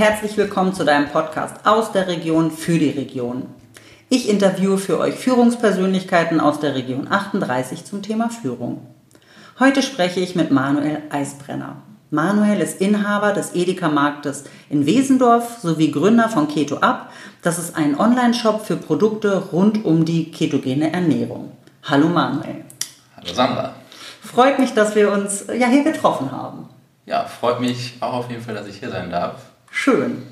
herzlich willkommen zu deinem Podcast aus der Region für die Region. Ich interviewe für euch Führungspersönlichkeiten aus der Region 38 zum Thema Führung. Heute spreche ich mit Manuel Eisbrenner. Manuel ist Inhaber des Edeka-Marktes in Wesendorf sowie Gründer von Keto Up. Das ist ein Online-Shop für Produkte rund um die ketogene Ernährung. Hallo Manuel. Hallo Sandra. Freut mich, dass wir uns ja hier getroffen haben. Ja, freut mich auch auf jeden Fall, dass ich hier sein darf. Schön.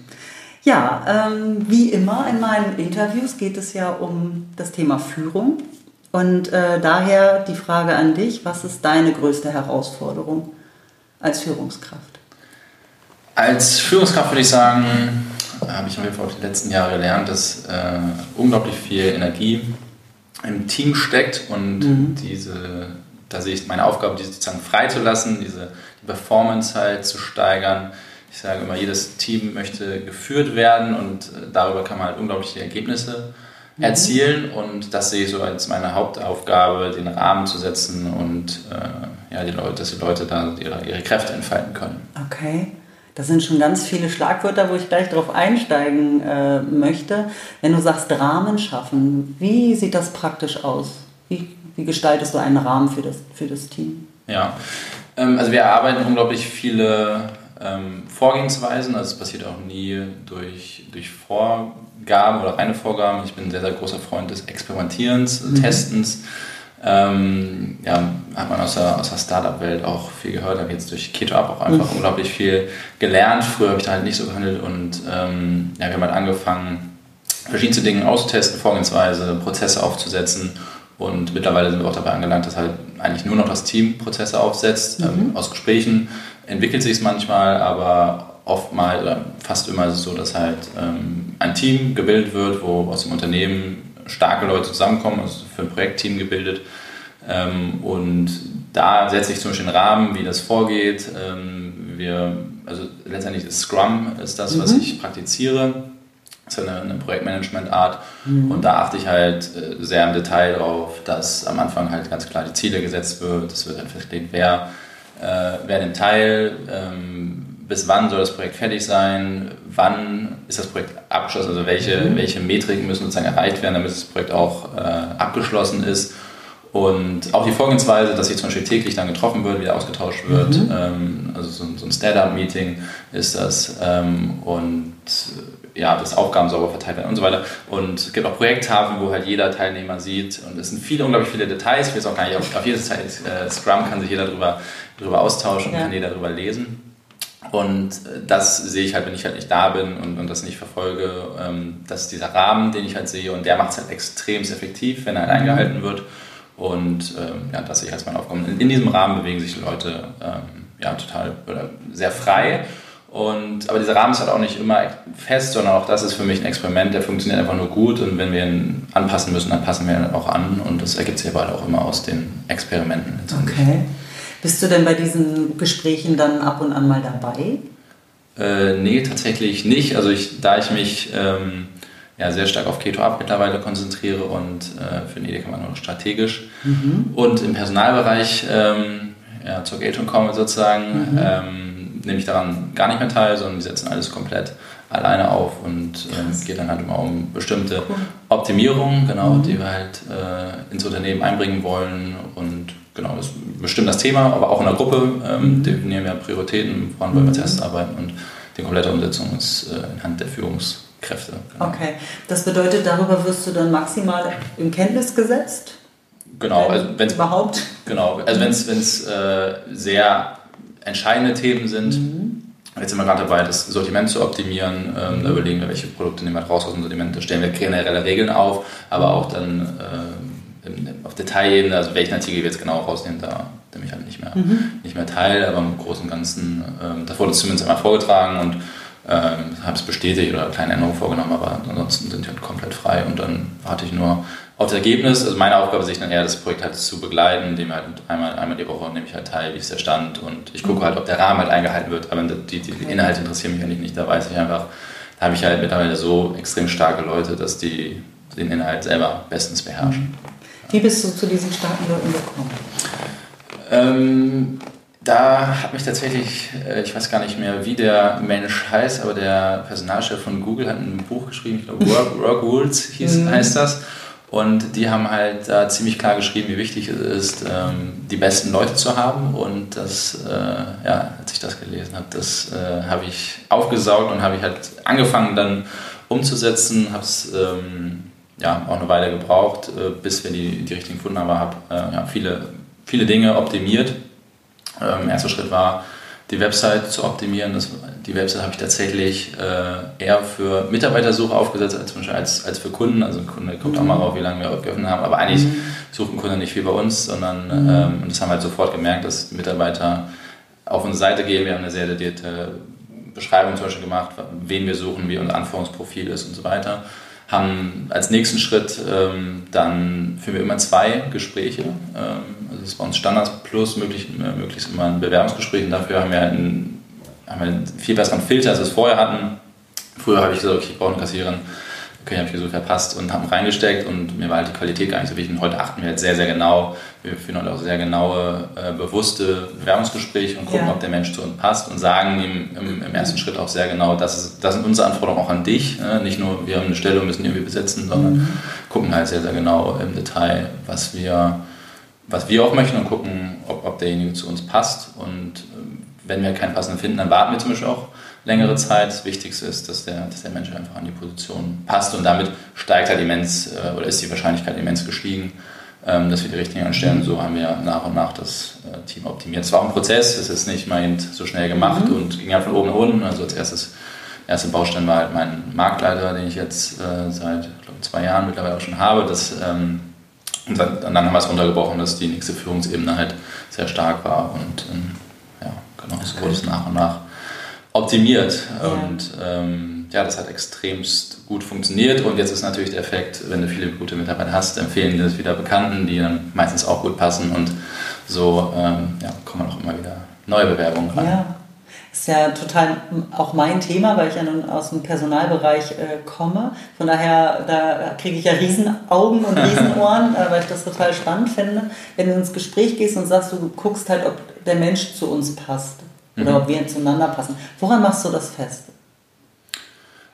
Ja, ähm, wie immer in meinen Interviews geht es ja um das Thema Führung. Und äh, daher die Frage an dich, was ist deine größte Herausforderung als Führungskraft? Als Führungskraft würde ich sagen, habe ich auf jeden Fall die letzten Jahre gelernt, dass äh, unglaublich viel Energie im Team steckt und mhm. diese, da sehe ich meine Aufgabe, diese sozusagen freizulassen, diese die Performance halt zu steigern. Ich sage immer, jedes Team möchte geführt werden und äh, darüber kann man halt unglaubliche Ergebnisse mhm. erzielen und das sehe ich so als meine Hauptaufgabe, den Rahmen zu setzen und äh, ja, die Leute, dass die Leute da ihre, ihre Kräfte entfalten können. Okay. Das sind schon ganz viele Schlagwörter, wo ich gleich darauf einsteigen äh, möchte. Wenn du sagst Rahmen schaffen, wie sieht das praktisch aus? Wie, wie gestaltest du einen Rahmen für das, für das Team? Ja, ähm, also wir erarbeiten unglaublich viele ähm, Vorgehensweisen. Also es passiert auch nie durch, durch Vorgaben oder reine Vorgaben. Ich bin ein sehr, sehr großer Freund des Experimentierens, mhm. Testens. Ähm, ja, hat man aus der, aus der Startup-Welt auch viel gehört, habe jetzt durch Keto Up auch einfach mhm. unglaublich viel gelernt. Früher habe ich da halt nicht so gehandelt und ähm, ja, wir haben halt angefangen, verschiedene Dinge auszutesten, Vorgehensweise, Prozesse aufzusetzen und mittlerweile sind wir auch dabei angelangt, dass halt eigentlich nur noch das Team Prozesse aufsetzt. Ähm, mhm. Ähm, aus Gesprächen entwickelt sich es manchmal, aber oftmals oder fast immer ist es so, dass halt ähm, ein Team gebildet wird, wo aus dem Unternehmen starke Leute zusammenkommen, also für ein Projektteam gebildet. Ähm, und da setze ich zum Beispiel einen Rahmen, wie das vorgeht. Ähm, wir, also letztendlich ist Scrum ist das, mhm. was ich praktiziere. Das ist eine, eine Projektmanagement-Art. Mhm. Und da achte ich halt äh, sehr im Detail darauf, dass am Anfang halt ganz klar die Ziele gesetzt wird. Es wird halt festgelegt, wer, äh, wer den Teil, ähm, bis wann soll das Projekt fertig sein, wann ist das Projekt abgeschlossen, also welche, mhm. welche Metriken müssen sozusagen erreicht werden, damit das Projekt auch äh, abgeschlossen ist. Und auch die Vorgehensweise, dass sich zum Beispiel täglich dann getroffen wird, wieder ausgetauscht wird, mhm. ähm, also so, so ein Stand-up-Meeting ist das. Ähm, und äh, ja, dass Aufgaben sauber verteilt werden und so weiter. Und es gibt auch Projekttafeln, wo halt jeder Teilnehmer sieht. Und es sind viele, unglaublich viele Details. Ich will jetzt auch gar nicht auf, auf jedes Teil, äh, Scrum kann sich jeder darüber, darüber austauschen ja. und kann jeder darüber lesen. Und äh, das sehe ich halt, wenn ich halt nicht da bin und, und das nicht verfolge, ähm, dass dieser Rahmen, den ich halt sehe, und der macht es halt extrem effektiv, wenn er halt eingehalten wird. Und ähm, ja, das sehe ich als meine Aufgabe. In, in, diesem Rahmen bewegen sich Leute ähm, ja, total oder sehr frei. Und, aber dieser Rahmen ist halt auch nicht immer fest, sondern auch das ist für mich ein Experiment, der funktioniert einfach nur gut. Und wenn wir ihn anpassen müssen, dann passen wir ihn auch an. Und das ergibt sich aber halt auch immer aus den Experimenten. Okay. Bist du denn bei diesen Gesprächen dann ab und an mal dabei? Äh, nee, tatsächlich nicht. Also ich, da ich mich ähm, ja, sehr stark auf Keto Up mittlerweile konzentriere und äh, für den Edeka nur strategisch. Mhm. Und im Personalbereich ähm, ja, zur Geltung komme sozusagen, mhm. ähm, nehme ich daran gar nicht mehr teil, sondern wir setzen alles komplett alleine auf und ähm, geht dann halt immer um bestimmte cool. Optimierungen, genau, mhm. die wir halt äh, ins Unternehmen einbringen wollen und genau, das ist bestimmt das Thema, aber auch in der Gruppe ähm, mhm. definieren wir Prioritäten, woran wollen wir als erstes arbeiten und die komplette Umsetzung ist äh, in Hand der Führungskräfte. Genau. Okay, das bedeutet, darüber wirst du dann maximal in Kenntnis gesetzt? Genau, wenn, also wenn es überhaupt. Genau, also wenn es äh, sehr entscheidende Themen sind, mhm. Jetzt sind wir gerade dabei, das Sortiment zu optimieren. Ähm, da überlegen wir, welche Produkte nehmen wir raus aus dem Sortiment. Da stellen wir generelle Regeln auf, aber auch dann äh, auf Detailebene, also welchen Artikel wir jetzt genau rausnehmen, da nehme ich halt nicht mehr, mhm. nicht mehr teil, aber im Großen und Ganzen, ähm, das wurde zumindest einmal vorgetragen und ähm, habe es bestätigt oder kleine Änderungen vorgenommen, aber ansonsten sind die halt komplett frei und dann warte ich nur auf das Ergebnis. Also meine Aufgabe ist dann eher, das Projekt halt zu begleiten, indem halt einmal, einmal die Woche nehme ich halt teil, wie ist der Stand und ich gucke mhm. halt, ob der Rahmen halt eingehalten wird, aber die, die, die Inhalte interessieren mich eigentlich nicht, da weiß ich einfach, da habe ich halt mittlerweile so extrem starke Leute, dass die den Inhalt selber bestens beherrschen. Wie bist du zu diesen starken Leuten gekommen? Ähm, da hat mich tatsächlich, äh, ich weiß gar nicht mehr, wie der Mensch heißt, aber der Personalchef von Google hat ein Buch geschrieben, ich glaube Work, Work Rules hieß, mhm. heißt das. Und die haben halt da ziemlich klar geschrieben, wie wichtig es ist, ähm, die besten Leute zu haben. Und das, äh, ja, als ich das gelesen habe, das äh, habe ich aufgesaugt und habe ich halt angefangen dann umzusetzen, habe es ähm, ja, auch eine Weile gebraucht, bis wir die, die richtigen gefunden haben, aber habe ja, viele, viele Dinge optimiert ähm, erster Schritt war, die Website zu optimieren. Das, die Website habe ich tatsächlich äh, eher für Mitarbeitersuche aufgesetzt als, als, als für Kunden. Also ein Kunde kommt mhm. auch mal drauf, wie lange wir geöffnet haben. Aber eigentlich mhm. sucht ein Kunde nicht viel bei uns, sondern mhm. ähm, das haben wir halt sofort gemerkt, dass Mitarbeiter auf unsere Seite gehen. Wir haben eine sehr detaillierte Beschreibung zum Beispiel gemacht, wen wir suchen, wie unser Anforderungsprofil ist und so weiter haben als nächsten Schritt ähm, dann führen wir immer zwei Gespräche. Ähm, also das ist bei uns Standards plus möglich, äh, möglichst immer ein Bewerbungsgespräch und dafür haben wir, einen, haben wir einen viel besseren Filter, als wir es vorher hatten. Früher habe ich gesagt, okay, ich brauche eine Kassiererin okay, habe ich so verpasst und habe reingesteckt und mir war halt die Qualität gar nicht so wichtig. Und heute achten wir halt sehr, sehr genau, wir führen heute auch sehr genaue, äh, bewusste Bewerbungsgespräche und gucken, ja. ob der Mensch zu uns passt und sagen ihm im, im ersten Schritt auch sehr genau, das, ist, das sind unsere Anforderungen auch an dich. Äh, nicht nur, wir haben eine Stelle und müssen irgendwie besetzen, sondern mhm. gucken halt sehr, sehr genau im Detail, was wir, was wir auch möchten und gucken, ob, ob derjenige zu uns passt. Und äh, wenn wir keinen passenden finden, dann warten wir zum Beispiel auch längere Zeit. Das Wichtigste ist, dass der, dass der Mensch einfach an die Position passt und damit steigt halt immens äh, oder ist die Wahrscheinlichkeit immens gestiegen, ähm, dass wir die richtigen anstellen. So haben wir nach und nach das äh, Team optimiert. Es war auch ein Prozess, es ist nicht mal so schnell gemacht mhm. und ging halt von oben nach unten. Also als erstes erste Baustein war halt mein Marktleiter, den ich jetzt äh, seit glaube, zwei Jahren mittlerweile auch schon habe. Das, ähm, und dann, dann, haben wir es runtergebrochen, dass die nächste Führungsebene halt sehr stark war und ähm, ja, genau, so wurde es nach und nach optimiert. Ja. Und ähm, ja, das hat extremst gut funktioniert. Und jetzt ist natürlich der Effekt, wenn du viele gute Mitarbeiter hast, empfehlen die das wieder Bekannten, die dann meistens auch gut passen. Und so ähm, ja, kommen auch immer wieder neue Bewerbungen rein. Ja. Ist ja total auch mein Thema, weil ich ja nun aus dem Personalbereich äh, komme. Von daher, da kriege ich ja Riesenaugen und Riesenohren, äh, weil ich das total spannend finde. Wenn du ins Gespräch gehst und sagst, du guckst halt, ob der Mensch zu uns passt oder mhm. ob wir zueinander passen. Woran machst du das fest?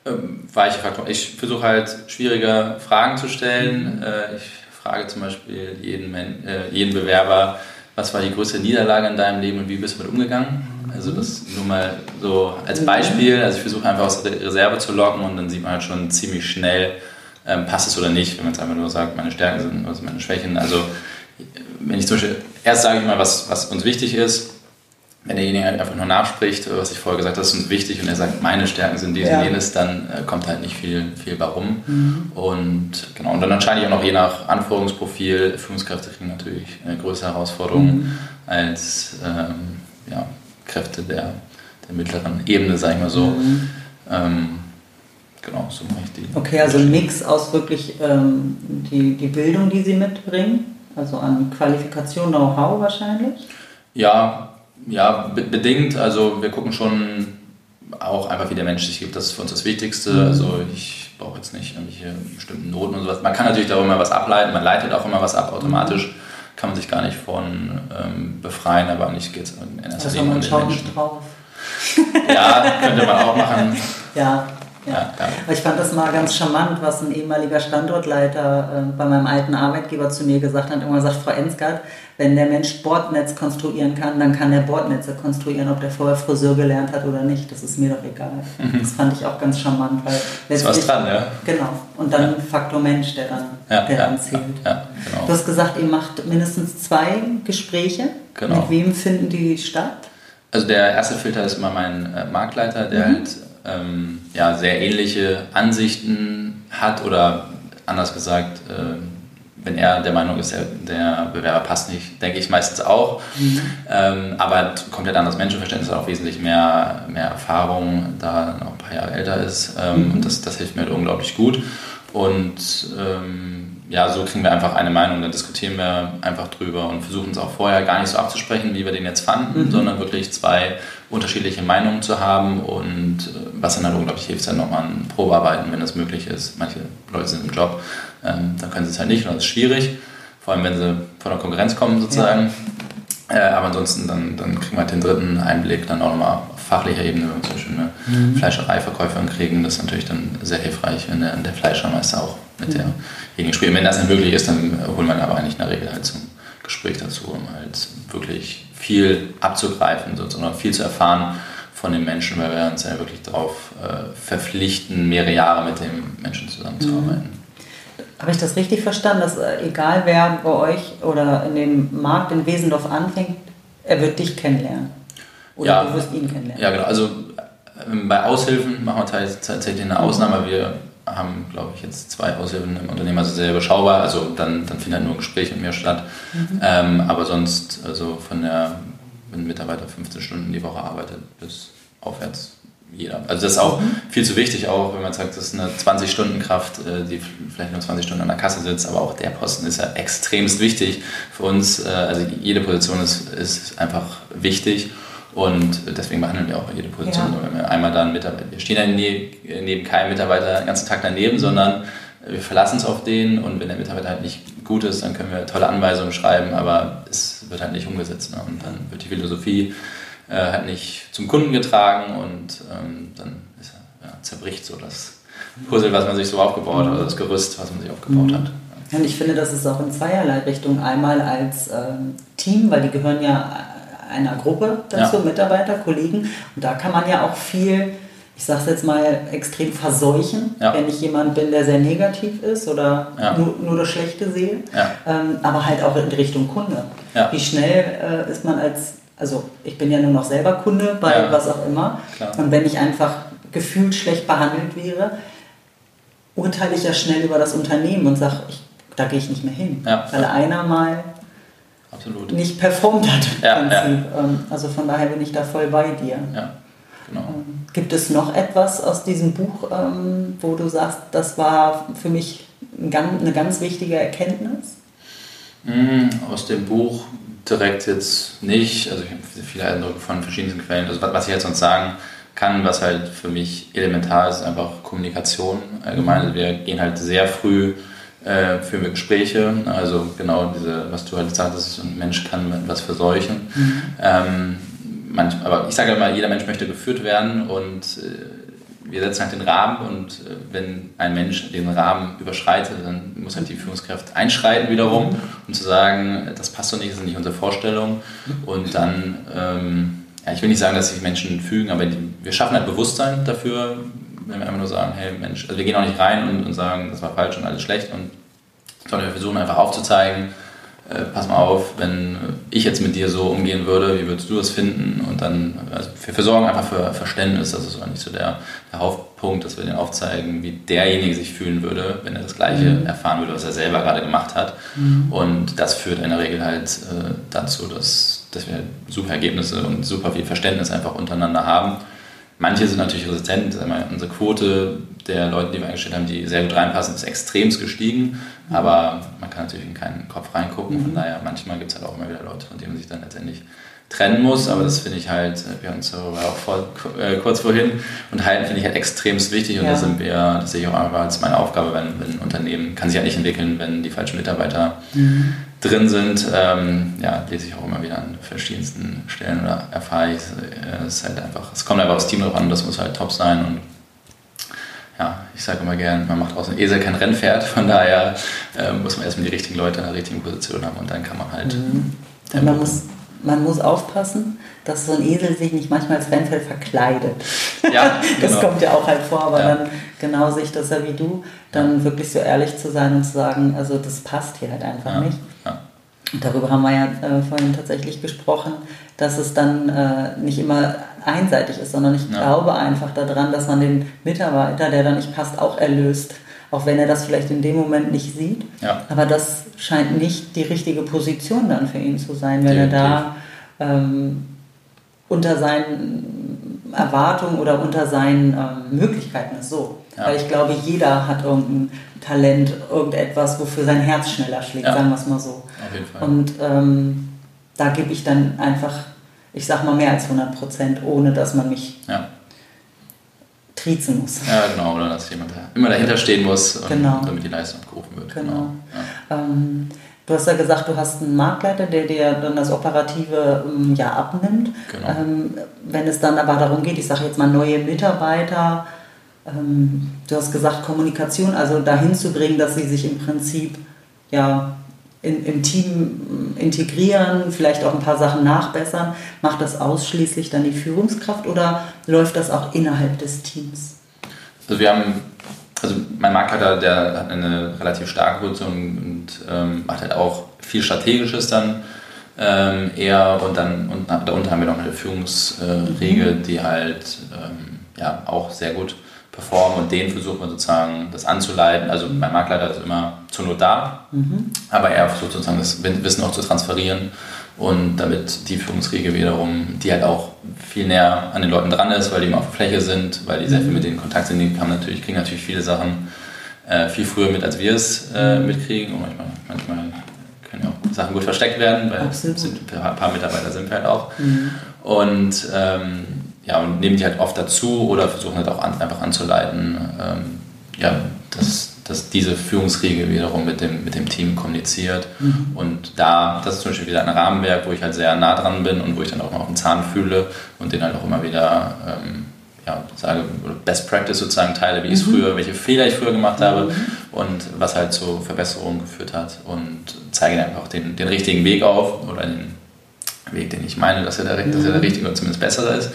Ähm, weiche Faktoren. Ich versuche halt schwierige Fragen zu stellen. Mhm. Äh, ich frage zum Beispiel jeden, äh, jeden Bewerber, was war die größte Niederlage in deinem Leben und wie bist du damit umgegangen? Also das nur mal so als mhm. Beispiel. Also ich versuche einfach aus der Reserve zu locken und dann sieht man halt schon ziemlich schnell, ähm, passt es oder nicht, wenn man jetzt einfach nur sagt, meine Stärken sind oder meine Schwächen. Also wenn ich zum Beispiel, erst sage ich mal, was, was uns wichtig ist, wenn derjenige halt einfach nur nachspricht, was ich vorher gesagt habe, das ist uns wichtig und er sagt, meine Stärken sind dies ja. und jenes, dann äh, kommt halt nicht viel, viel bei rum. Mhm. Und genau, und dann entscheide ich auch noch je nach Anforderungsprofil, Führungskräfte kriegen natürlich eine größere Herausforderung mhm. als ähm, ja, Kräfte der, der mittleren Ebene, sage ich mal so. Mhm. Ähm, genau, so mache ich die. Okay, also ein Mix aus wirklich ähm, die, die Bildung, die sie mitbringen, also an Qualifikation, Know-how wahrscheinlich. Ja, ja, bedingt. Also wir gucken schon auch einfach, wie der Mensch sich gibt. Das ist für uns das Wichtigste. Mhm. Also ich brauche jetzt nicht irgendwelche bestimmten Noten und sowas. Man kann natürlich darüber was ableiten. Man leitet auch immer was ab automatisch. Mhm. Kann man sich gar nicht von ähm, befreien, aber nicht geht es in erster Linie um den Menschen. Drauf. Ja, könnte man auch machen. Ja, ja. Ich fand das mal ganz charmant, was ein ehemaliger Standortleiter äh, bei meinem alten Arbeitgeber zu mir gesagt hat. Immer sagt, Frau Ensgard, wenn der Mensch Bordnetz konstruieren kann, dann kann er Bordnetze konstruieren, ob der vorher Friseur gelernt hat oder nicht. Das ist mir doch egal. Mhm. Das fand ich auch ganz charmant, weil ist was dran, ja. Genau. Und dann ja. Faktor Mensch, der dann, ja, der dann zählt. Genau. Du hast gesagt, ihr macht mindestens zwei Gespräche. Genau. Mit wem finden die statt? Also der erste Filter ist immer mein äh, Marktleiter, der mhm. halt ähm, ja, sehr ähnliche Ansichten hat oder anders gesagt, äh, wenn er der Meinung ist, der, der, Bewerber passt nicht, denke ich meistens auch. Mhm. Ähm, aber komplett anderes Menschenverständnis, auch wesentlich mehr, mehr Erfahrung, da noch ein paar Jahre älter ist. Ähm, mhm. Und das, das hilft mir halt unglaublich gut. Und ähm, ja, so kriegen wir einfach eine Meinung, dann diskutieren wir einfach drüber und versuchen es auch vorher gar nicht so abzusprechen, wie wir den jetzt fanden, mhm. sondern wirklich zwei unterschiedliche Meinungen zu haben und äh, was dann halt unglaublich hilft, dann nochmal ein Probearbeiten, wenn das möglich ist. Manche Leute sind im Job, ähm, dann können sie es halt nicht und das ist schwierig, vor allem wenn sie von der Konkurrenz kommen sozusagen. Äh, aber ansonsten dann, dann kriegen wir halt den dritten Einblick dann auch nochmal auf fachlicher Ebene, wenn wir zum Beispiel eine mhm. Fleischereiverkäuferin kriegen. Das ist natürlich dann sehr hilfreich, wenn der, der Fleischermeister auch mit mhm. derjenigen spricht. Wenn das nicht möglich ist, dann holen wir aber eigentlich in der Regel halt zum Gespräch dazu, um halt wirklich viel abzugreifen, sozusagen viel zu erfahren von den Menschen, weil wir uns ja wirklich darauf äh, verpflichten, mehrere Jahre mit dem Menschen zusammenzuarbeiten. Mhm. Habe ich das richtig verstanden, dass äh, egal wer bei euch oder in dem Markt in Wesendorf anfängt, er wird dich kennenlernen? Oder ja, du wirst ihn kennenlernen? Ja, genau. Also ähm, bei Aushilfen machen wir tatsächlich eine Ausnahme. Wir haben, glaube ich, jetzt zwei Aushilfen im Unternehmen, also sehr überschaubar. Also dann, dann findet halt nur ein Gespräch mit mir statt. Mhm. Ähm, aber sonst, also von der, wenn ein Mitarbeiter 15 Stunden die Woche arbeitet, bis aufwärts jeder. Also das ist auch mhm. viel zu wichtig, auch wenn man sagt, das ist eine 20-Stunden-Kraft, äh, die vielleicht nur 20 Stunden an der Kasse sitzt, aber auch der Posten ist ja extremst wichtig für uns. Äh, also jede Position ist, ist einfach wichtig und deswegen behandeln wir auch jede Position. Ja. Wenn wir einmal da einen Mitarbeiter, wir stehen ja neben keinem Mitarbeiter den ganzen Tag daneben, sondern wir verlassen es auf den und wenn der Mitarbeiter halt nicht gut ist, dann können wir tolle Anweisungen schreiben, aber es wird halt nicht umgesetzt. Ne? Und dann wird die Philosophie äh, halt nicht zum Kunden getragen und ähm, dann ist, ja, zerbricht so das Puzzle, was man sich so aufgebaut hat, oder das Gerüst, was man sich aufgebaut mhm. hat. Und ich finde, das ist auch in zweierlei Richtung. Einmal als ähm, Team, weil die gehören ja einer Gruppe dazu, ja. Mitarbeiter, Kollegen. Und da kann man ja auch viel, ich sage es jetzt mal, extrem verseuchen, ja. wenn ich jemand bin, der sehr negativ ist oder ja. nur, nur das Schlechte sehe. Ähm, aber halt auch in Richtung Kunde. Wie schnell äh, ist man als also ich bin ja nur noch selber Kunde bei was auch immer. Klar. Und wenn ich einfach gefühlt schlecht behandelt wäre, urteile ich ja schnell über das Unternehmen und sage, da gehe ich nicht mehr hin. Ja, weil einer mal Absolut. nicht performt hat. Ja, ja. Ähm, also von daher bin ich da voll bei dir. Ja, genau. Ähm, gibt es noch etwas aus diesem Buch, ähm, wo du sagst, das war für mich eine ganz wichtige Erkenntnis? Mm, aus dem Buch direkt jetzt nicht. Also ich habe viele Eindrücke von verschiedenen Quellen. Also was ich jetzt sonst sagen kann, was halt für mich elementar ist, einfach Kommunikation allgemein. Also wir gehen halt sehr früh äh, führen wir Gespräche. Also genau diese, was du halt sagtest, ein Mensch kann was verseuchen. Mhm. Ähm, manch, aber ich sage immer, jeder Mensch möchte geführt werden und äh, wir setzen halt den Rahmen und äh, wenn ein Mensch den Rahmen überschreitet, dann muss halt die Führungskraft einschreiten wiederum mhm. und zu sagen, das passt doch nicht, das ist nicht unsere Vorstellung. Und dann, ähm, ja, ich will nicht sagen, dass sich Menschen fügen, aber wir schaffen halt Bewusstsein dafür, wenn wir einfach nur sagen, hey Mensch, also wir gehen auch nicht rein und, und sagen, das war falsch und alles schlecht, und, sondern wir versuchen einfach aufzuzeigen, äh, pass mal auf, wenn ich jetzt mit dir so umgehen würde, wie würdest du das finden? Und dann, also wir sorgen einfach für Verständnis, das ist eigentlich so der, der Hauptpunkt, dass wir den aufzeigen, wie derjenige sich fühlen würde, wenn er das Gleiche mhm. erfahren würde, was er selber gerade gemacht hat. Mhm. Und das führt in der Regel halt äh, dazu, dass, dass wir super Ergebnisse und super viel Verständnis einfach untereinander haben. Manche sind natürlich resistent. Unsere Quote der Leute, die wir eingestellt haben, die sehr gut reinpassen, ist extremst gestiegen. Aber man kann natürlich in keinen Kopf reingucken. Von mhm. daher, manchmal gibt es halt auch immer wieder Leute, von denen man sich dann letztendlich trennen muss. Aber das finde ich halt, wir haben uns darüber auch vor, äh, kurz vorhin unterhalten, finde ich halt extremst wichtig. Und ja. da sind wir, das sehe ich auch einfach als meine Aufgabe, wenn, wenn ein Unternehmen kann sich halt nicht entwickeln, wenn die falschen Mitarbeiter mhm. Drin sind. Ähm, ja, lese ich auch immer wieder an verschiedensten Stellen oder erfahre ich. Äh, es ist halt einfach, es kommt einfach aufs Team drauf an, das muss halt top sein und ja, ich sage immer gern, man macht aus einem Esel kein Rennpferd, von daher äh, muss man erstmal die richtigen Leute in der richtigen Position haben und dann kann man halt. Mhm. Und man muss, man muss aufpassen, dass so ein Esel sich nicht manchmal als Rennpferd verkleidet. Ja, das genau. kommt ja auch halt vor, aber ja. dann genau sich das ja wie du, dann ja. wirklich so ehrlich zu sein und zu sagen, also das passt hier halt einfach ja. nicht. Und darüber haben wir ja äh, vorhin tatsächlich gesprochen, dass es dann äh, nicht immer einseitig ist, sondern ich ja. glaube einfach daran, dass man den Mitarbeiter, der da nicht passt, auch erlöst. Auch wenn er das vielleicht in dem Moment nicht sieht. Ja. Aber das scheint nicht die richtige Position dann für ihn zu sein, wenn Definitiv. er da ähm, unter seinen Erwartungen oder unter seinen ähm, Möglichkeiten ist. So. Ja. Weil ich glaube, jeder hat irgendein Talent, irgendetwas, wofür sein Herz schneller schlägt, sagen wir es mal so. Auf jeden Fall. Und ähm, da gebe ich dann einfach ich sag mal mehr als 100 Prozent, ohne dass man mich ja. triezen muss. Ja, genau, oder dass jemand da immer dahinter stehen muss, genau. damit die Leistung abgerufen wird. Genau. genau. Ja. Ähm, Du hast ja gesagt, du hast einen Marktleiter, der dir dann das Operative ähm, ja abnimmt. Genau. Ähm, wenn es dann aber darum geht, ich sage jetzt mal neue Mitarbeiter, ähm, du hast gesagt Kommunikation, also dahin zu bringen, dass sie sich im Prinzip ja in, im Team integrieren, vielleicht auch ein paar Sachen nachbessern. Macht das ausschließlich dann die Führungskraft oder läuft das auch innerhalb des Teams? Also wir haben also mein Marktleiter, der hat eine relativ starke Position und ähm, macht halt auch viel Strategisches dann ähm, eher und dann und darunter haben wir noch eine Führungsregel, mhm. die halt ähm, ja auch sehr gut performen und den versucht man sozusagen das anzuleiten. Also mein Marktleiter ist immer zur Not da, mhm. aber er versucht sozusagen das Wissen auch zu transferieren und damit die Führungsriege wiederum, die halt auch viel näher an den Leuten dran ist, weil die immer auf der Fläche sind, weil die sehr viel mhm. mit denen in Kontakt sind, die haben natürlich, kriegen natürlich viele Sachen äh, viel früher mit, als wir es äh, mhm. mitkriegen. Und manchmal, manchmal können ja auch Sachen gut versteckt werden, weil sind, ein paar Mitarbeiter sind wir halt auch. Mhm. Und ähm, ja, und nehmen die halt oft dazu oder versuchen halt auch an, einfach anzuleiten, ähm, ja, dass dass diese Führungsriege wiederum mit dem, mit dem Team kommuniziert. Mhm. Und da, das ist zum Beispiel wieder ein Rahmenwerk, wo ich halt sehr nah dran bin und wo ich dann auch mal auf den Zahn fühle und den halt auch immer wieder ähm, ja, sage, Best Practice sozusagen teile, wie ich es mhm. früher, welche Fehler ich früher gemacht habe mhm. und was halt zu Verbesserungen geführt hat und zeige einfach den, den richtigen Weg auf oder den Weg, den ich meine, dass er der, dass er der mhm. richtige oder zumindest besser ist.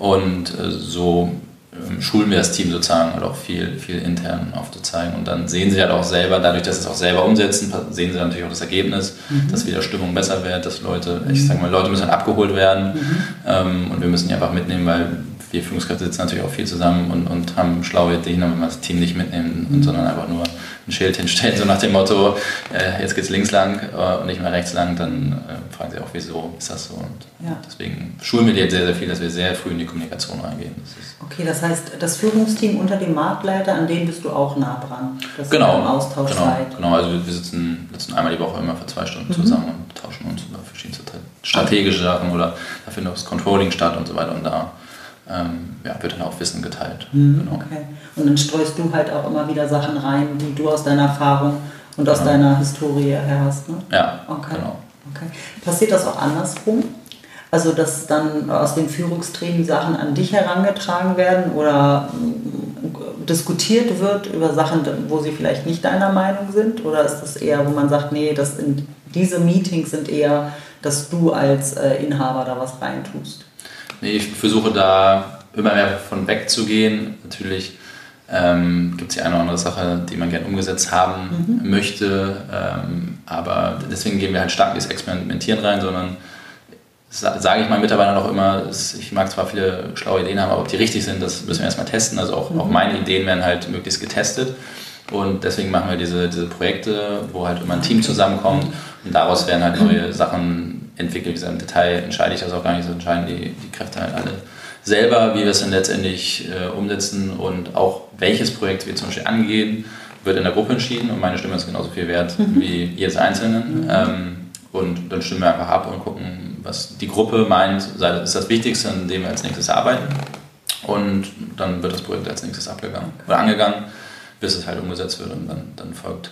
Und äh, so ähm, schulen wir das Team sozusagen halt auch viel, viel intern aufzuzeigen. Und dann sehen sie halt auch selber, dadurch, dass sie es auch selber umsetzen, sehen sie natürlich auch das Ergebnis, mhm. dass wieder Stimmung besser wird, dass Leute, ich sage mal, Leute müssen halt abgeholt werden mhm. ähm, und wir müssen die einfach mitnehmen, weil wir Führungskräfte sitzen natürlich auch viel zusammen und, und haben schlaue Ideen, aber wenn wir das Team nicht mitnehmen, mhm. sondern einfach nur ein Schild hinstellen, so nach dem Motto, äh, jetzt es links lang äh, und nicht mehr rechts lang, dann äh, fragen sie auch, wieso ist das so? Und ja. deswegen schulen wir jetzt sehr, sehr viel, dass wir sehr früh in die Kommunikation reingehen. Das okay, das heißt, das Führungsteam unter dem Marktleiter, an dem bist du auch nah dran, dass genau, im Austausch genau, seid. Genau, also wir sitzen, sitzen einmal die Woche immer für zwei Stunden mhm. zusammen und tauschen uns über verschiedenste strategische Sachen oder da findet auch das Controlling statt und so weiter und da ähm, ja, wird dann auch Wissen geteilt. Mhm, genau. Okay. Und dann streust du halt auch immer wieder Sachen rein, die du aus deiner Erfahrung und aus genau. deiner Historie her hast. Ne? Ja, okay. genau. Okay. Passiert das auch andersrum? Also, dass dann aus dem Führungstraining Sachen an dich herangetragen werden oder mm, diskutiert wird über Sachen, wo sie vielleicht nicht deiner Meinung sind? Oder ist das eher, wo man sagt, nee, das in, diese Meetings sind eher, dass du als äh, Inhaber da was reintust? Nee, ich versuche da immer mehr von wegzugehen. Natürlich ähm, gibt es die eine oder andere Sache, die man gerne umgesetzt haben mhm. möchte. Ähm, aber deswegen gehen wir halt stark in das Experimentieren rein, sondern sage ich meinen Mitarbeitern auch immer, ich mag zwar viele schlaue Ideen haben, aber ob die richtig sind, das müssen wir erstmal testen. Also auch, mhm. auch meine Ideen werden halt möglichst getestet. Und deswegen machen wir diese, diese Projekte, wo halt immer ein Team zusammenkommt und daraus werden halt neue Sachen entwickelt. Wie gesagt, im Detail entscheide ich das auch gar nicht, so entscheiden die, die Kräfte halt alle selber, wie wir es dann letztendlich äh, umsetzen und auch welches Projekt wir zum Beispiel angehen, wird in der Gruppe entschieden und meine Stimme ist genauso viel wert mhm. wie jedes Einzelnen. Mhm. Ähm, und dann stimmen wir einfach ab und gucken, was die Gruppe meint, ist das Wichtigste, an dem wir als nächstes arbeiten. Und dann wird das Projekt als nächstes abgegangen oder angegangen, bis es halt umgesetzt wird und dann, dann folgt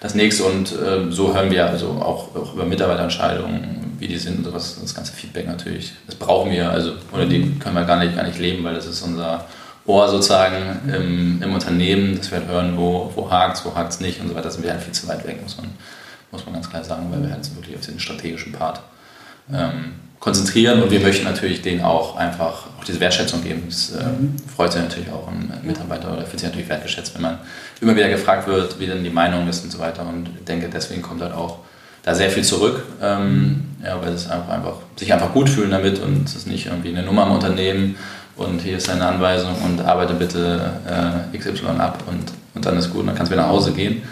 das nächste. Und äh, so hören wir also auch, auch über Mitarbeiterentscheidungen, wie die sind und sowas, das ganze Feedback natürlich, das brauchen wir, also ohne die können wir gar nicht, gar nicht leben, weil das ist unser Ohr sozusagen im, im Unternehmen, dass wir halt hören, wo, wo hakt es, wo hakt es nicht und so weiter, da sind wir halt viel zu weit weg, muss man, muss man ganz klar sagen, weil wir halt wirklich auf den strategischen Part ähm, konzentrieren. Und wir möchten natürlich denen auch einfach auch diese Wertschätzung geben. Das äh, mhm. freut sich natürlich auch ein Mitarbeiter oder fühlt sich natürlich wertgeschätzt, wenn man immer wieder gefragt wird, wie denn die Meinung ist und so weiter. Und ich denke, deswegen kommt halt auch da sehr viel zurück, ähm, ja, weil es einfach, einfach sich einfach gut fühlen damit und es ist nicht irgendwie eine Nummer im Unternehmen und hier ist deine Anweisung und arbeite bitte äh, XY ab und, und dann ist gut und dann kannst du wieder nach Hause gehen,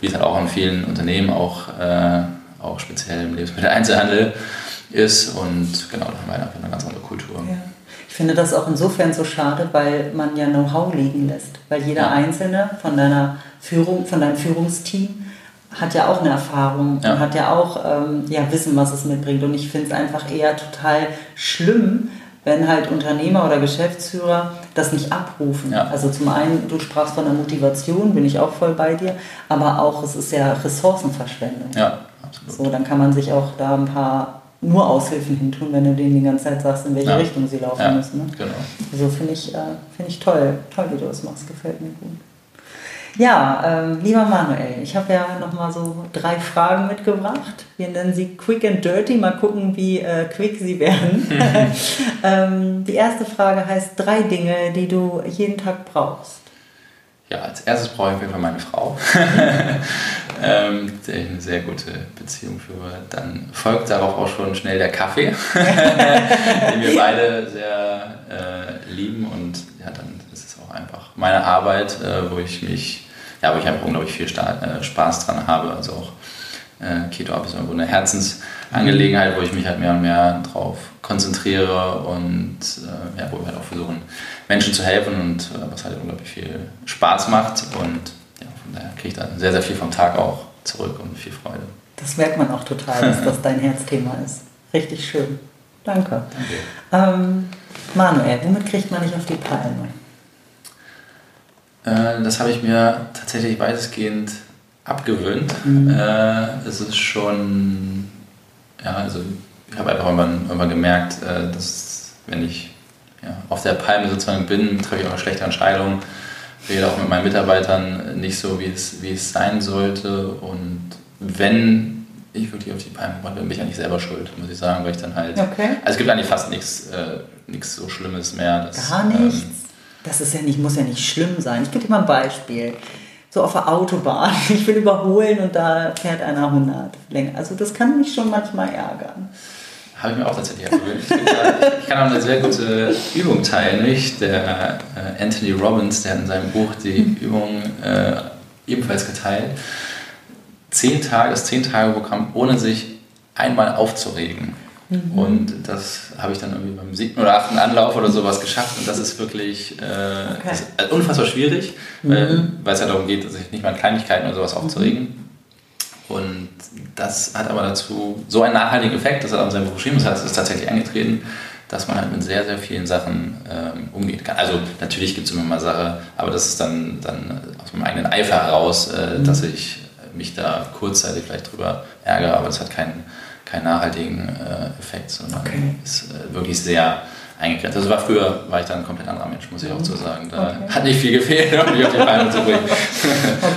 wie es halt auch in vielen Unternehmen, auch, äh, auch speziell im Lebensmitteleinzelhandel ist und genau, da haben wir einfach eine ganz andere Kultur. Ja. Ich finde das auch insofern so schade, weil man ja Know-how liegen lässt, weil jeder ja. Einzelne von deiner Führung, von deinem Führungsteam hat ja auch eine Erfahrung ja. und hat ja auch ähm, ja, Wissen, was es mitbringt. Und ich finde es einfach eher total schlimm, wenn halt Unternehmer oder Geschäftsführer das nicht abrufen. Ja. Also zum einen, du sprachst von der Motivation, bin ich auch voll bei dir, aber auch es ist ja Ressourcenverschwendung. Ja, absolut. So, dann kann man sich auch da ein paar nur Aushilfen hintun, wenn du denen die ganze Zeit sagst, in welche Ja. Richtung sie laufen Ja, müssen. Ne? genau. Also finde ich, äh, finde ich toll, toll, wie du das machst, gefällt mir gut. Ja, ähm, lieber Manuel, ich habe ja nochmal so drei Fragen mitgebracht. Wir nennen sie Quick and Dirty. Mal gucken, wie äh, quick sie werden. ähm, die erste Frage heißt drei Dinge, die du jeden Tag brauchst. Ja, als erstes brauche ich auf jeden Fall meine Frau, ähm, mit der ich eine sehr gute Beziehung führe. Dann folgt darauf auch schon schnell der Kaffee, den wir beide sehr äh, lieben. Und ja, dann ist es auch einfach meine Arbeit, äh, wo ich mich, ja, wo ich einfach unglaublich viel äh, Spaß dran habe. Also auch äh, Keto Up ist irgendwo eine Herzensangelegenheit, wo ich mich halt mehr und mehr drauf konzentriere und äh, ja, wo wir halt auch versuchen, Menschen zu helfen und äh, was halt unglaublich viel Spaß macht. Und ja, von daher kriege ich da sehr, sehr viel vom Tag auch zurück und viel Freude. Das merkt man auch total, dass das dein Herzthema ist. Richtig schön. Danke. Danke. Ähm, Manuel, womit kriegt man dich auf die Palme? Äh, das habe ich mir tatsächlich weitestgehend abgewöhnt. Äh, es ist schon, ja, also ich habe einfach irgendwann, irgendwann gemerkt, äh, dass wenn ich ja, auf der Palme sozusagen bin, treffe ich auch schlechte Entscheidung, rede auch mit meinen Mitarbeitern nicht so, wie es, wie es sein sollte. Und wenn ich wirklich auf die Palme komme, bin ich eigentlich selber schuld, muss ich sagen, weil ich dann halt. Okay. Also es gibt eigentlich fast nichts, äh, nichts so Schlimmes mehr. Das, Gar ähm, nichts. Das ist ja nicht, muss ja nicht schlimm sein. Ich gebe dir mal ein Beispiel. So auf der Autobahn, ich will überholen und da fährt einer 100 länger. Also das kann mich schon manchmal ärgern. Habe ich mir auch tatsächlich abgewöhnt. Ich, kann auch eine sehr gute Übung teilen. Nicht? Der äh, Anthony Robbins, der hat in seinem Buch die Übung äh, ebenfalls geteilt. Zehn Tage, das Zehn-Tage-Programm, ohne sich einmal aufzuregen. Und das habe ich dann irgendwie beim siebten oder achten Anlauf oder sowas geschafft. Und das ist wirklich äh, das ist unfassbar schwierig, weil, weil es ja darum geht, sich nicht mal an Kleinigkeiten oder sowas aufzuregen. Und das hat aber dazu so einen nachhaltigen Effekt, das hat auch in seinem Buch geschrieben, das ist tatsächlich eingetreten, dass man halt mit sehr, sehr vielen Sachen ähm, umgehen kann. Also natürlich gibt es immer mal Sachen, aber das ist dann, dann aus meinem eigenen Eifer heraus, äh, dass ich mich da kurzzeitig vielleicht drüber ärgere, aber das hat keinen, keinen nachhaltigen äh, Effekt, sondern Okay. ist äh, wirklich sehr eingegrenzt. Also war früher, war ich dann ein komplett anderer Mensch, muss ich auch so sagen. Da Okay. hat nicht viel gefehlt, um mich auf die Beine zu bringen.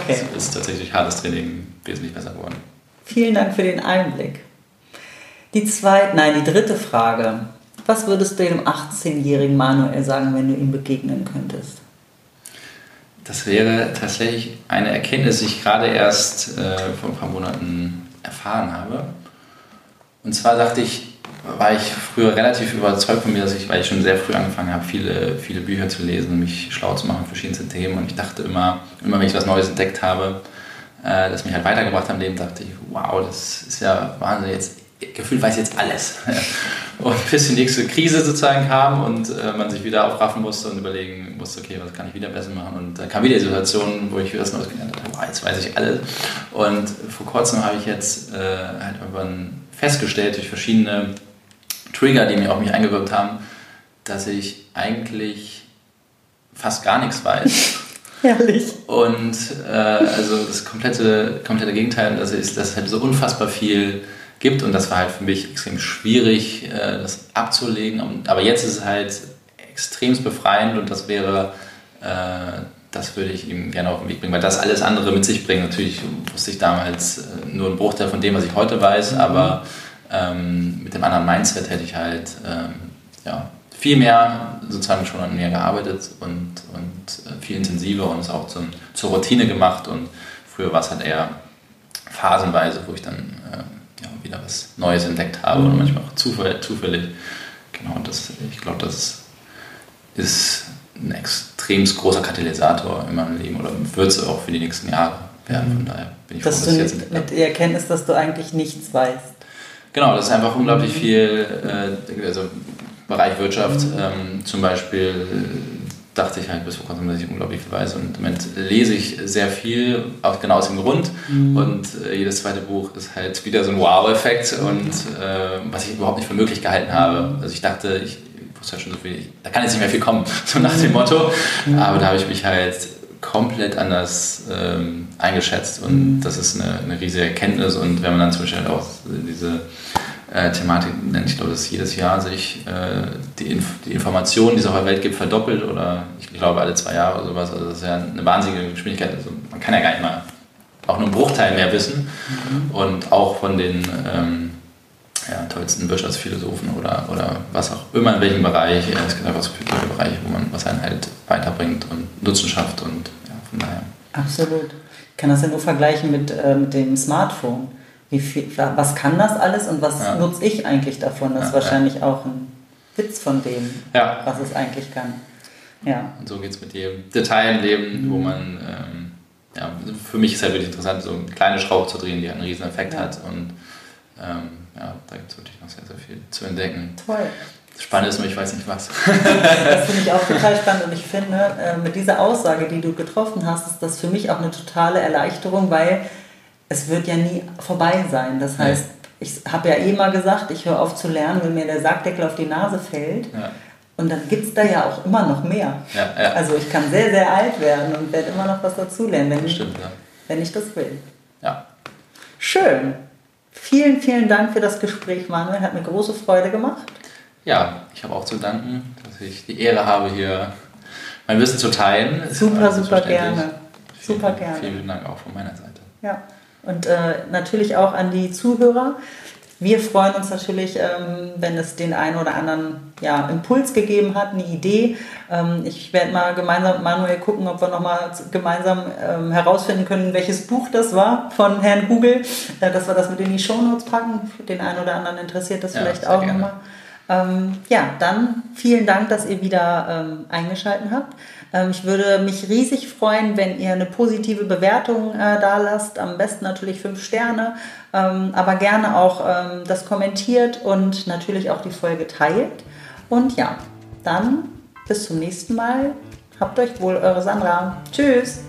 Okay. Es ist tatsächlich hartes Training wesentlich besser geworden. Vielen Dank für den Einblick. Die zweite, nein, die dritte Frage. Was würdest du dem 18-jährigen Manuel sagen, wenn du ihm begegnen könntest? Das wäre tatsächlich eine Erkenntnis, die ich gerade erst äh, vor ein paar Monaten erfahren habe. Und zwar dachte ich, war ich früher relativ überzeugt von mir, dass ich, weil ich schon sehr früh angefangen habe, viele, viele Bücher zu lesen mich schlau zu machen, verschiedenste Themen. Und ich dachte immer, immer wenn ich was Neues entdeckt habe, äh, das mich halt weitergebracht hat im Leben, dachte ich, wow, das ist ja Wahnsinn, jetzt gefühlt weiß ich jetzt alles. Und bis die nächste Krise sozusagen kam und äh, man sich wieder aufraffen musste und überlegen musste, okay, was kann ich wieder besser machen? Und da kam wieder die Situation, wo ich wieder was Neues gelernt habe, wow, jetzt weiß ich alles. Und vor kurzem habe ich jetzt äh, halt irgendwann festgestellt, durch verschiedene Trigger, die mir auf mich eingewirkt haben, dass ich eigentlich fast gar nichts weiß. Herrlich. Und äh, also das komplette, komplette Gegenteil, dass es, dass es halt so unfassbar viel gibt und das war halt für mich extrem schwierig, äh, das abzulegen. Aber jetzt ist es halt extremst befreiend und das wäre, äh, das würde ich ihm gerne auf den Weg bringen, weil das alles andere mit sich bringt. Natürlich wusste ich damals äh, nur einen Bruchteil von dem, was ich heute weiß, aber ähm, mit dem anderen Mindset hätte ich halt ähm, ja, viel mehr sozusagen schon an mir gearbeitet und, und äh, viel intensiver und es auch zum, zur Routine gemacht. Und früher war es halt eher phasenweise, wo ich dann äh, ja, wieder was Neues entdeckt habe oder manchmal auch zufällig. zufällig. Genau, und das, ich glaube, das ist ein extrem großer Katalysator in meinem Leben oder wird es auch für die nächsten Jahre werden. Von daher bin ich froh, Dass dass du ich jetzt mit, der Erkenntnis, dass du eigentlich nichts weißt. Genau, das ist einfach unglaublich viel, äh, also Bereich Wirtschaft ähm, zum Beispiel, dachte ich halt bis vor kurzem, dass ich unglaublich viel weiß und im Moment lese ich sehr viel, auch genau aus dem Grund. Und äh, jedes zweite Buch ist halt wieder so ein Wow-Effekt und äh, was ich überhaupt nicht für möglich gehalten habe. Also ich dachte, ich wusste ja schon so viel, da kann jetzt nicht mehr viel kommen, so nach dem Motto. Mhm. Aber da habe ich mich halt komplett anders ähm, eingeschätzt und mhm. das ist eine, eine riesige Erkenntnis und wenn man dann zum Beispiel halt auch diese äh, Thematik nennt, ich glaube, dass jedes Jahr sich äh, die, Inf die Informationen, die es auf der Welt gibt, verdoppelt oder ich glaube alle zwei Jahre oder sowas. Also das ist ja eine wahnsinnige Geschwindigkeit. Also man kann ja gar nicht mal auch nur einen Bruchteil mehr wissen. Mhm. Und auch von den ähm, ja, tollsten Wirtschaftsphilosophen oder, oder was auch immer in welchem Bereich. Es gibt einfach so viele Bereiche, wo man was einen halt weiterbringt und Nutzen schafft und ja, von daher. Absolut. Ich kann das ja nur vergleichen mit, äh, mit dem Smartphone. Wie viel, was kann das alles und was ja. nutze ich eigentlich davon? Das ja, ist wahrscheinlich ja. auch ein Witz von dem, was es eigentlich kann. Ja. Und so geht es mit jedem Detail im Leben, mhm. wo man, ähm, ja, für mich ist halt wirklich interessant, so eine kleine Schraube zu drehen, die einen riesen Effekt hat und ähm, ja, da gibt es wirklich noch sehr, sehr viel zu entdecken. Toll. Spannend ist nur, ich weiß nicht was. das finde ich auch total spannend und ich finde, äh, mit dieser Aussage, die du getroffen hast, ist das für mich auch eine totale Erleichterung, weil es wird ja nie vorbei sein. Das heißt, ich habe ja eh mal gesagt, ich höre auf zu lernen, wenn mir der Sargdeckel auf die Nase fällt. Ja. Und dann gibt es da ja auch immer noch mehr. Ja, ja. Also ich kann sehr, sehr alt werden und werde immer noch was dazulernen, wenn, Stimmt, ich, wenn ich das will. Ja. Schön. Vielen, vielen Dank für das Gespräch, Manuel. Hat mir große Freude gemacht. Ja, ich habe auch zu danken, dass ich die Ehre habe, hier mein Wissen zu teilen. Super, super gerne. Super vielen, gerne. Vielen Dank auch von meiner Seite. Ja, und äh, natürlich auch an die Zuhörer. Wir freuen uns natürlich, ähm, wenn es den einen oder anderen ja, Impuls gegeben hat, eine Idee. Ähm, ich werde mal gemeinsam mit Manuel gucken, ob wir nochmal gemeinsam ähm, herausfinden können, welches Buch das war von Herrn Google, äh, dass wir das mit in die Shownotes packen. Den einen oder anderen interessiert das ja, vielleicht auch nochmal. Ja, dann vielen Dank, dass ihr wieder eingeschaltet habt. Ähm, ich würde mich riesig freuen, wenn ihr eine positive Bewertung äh, da lasst. Am besten natürlich fünf Sterne, ähm, aber gerne auch ähm, das kommentiert und natürlich auch die Folge teilt. Und ja, dann bis zum nächsten Mal. Habt euch wohl, eure Sandra. Tschüss.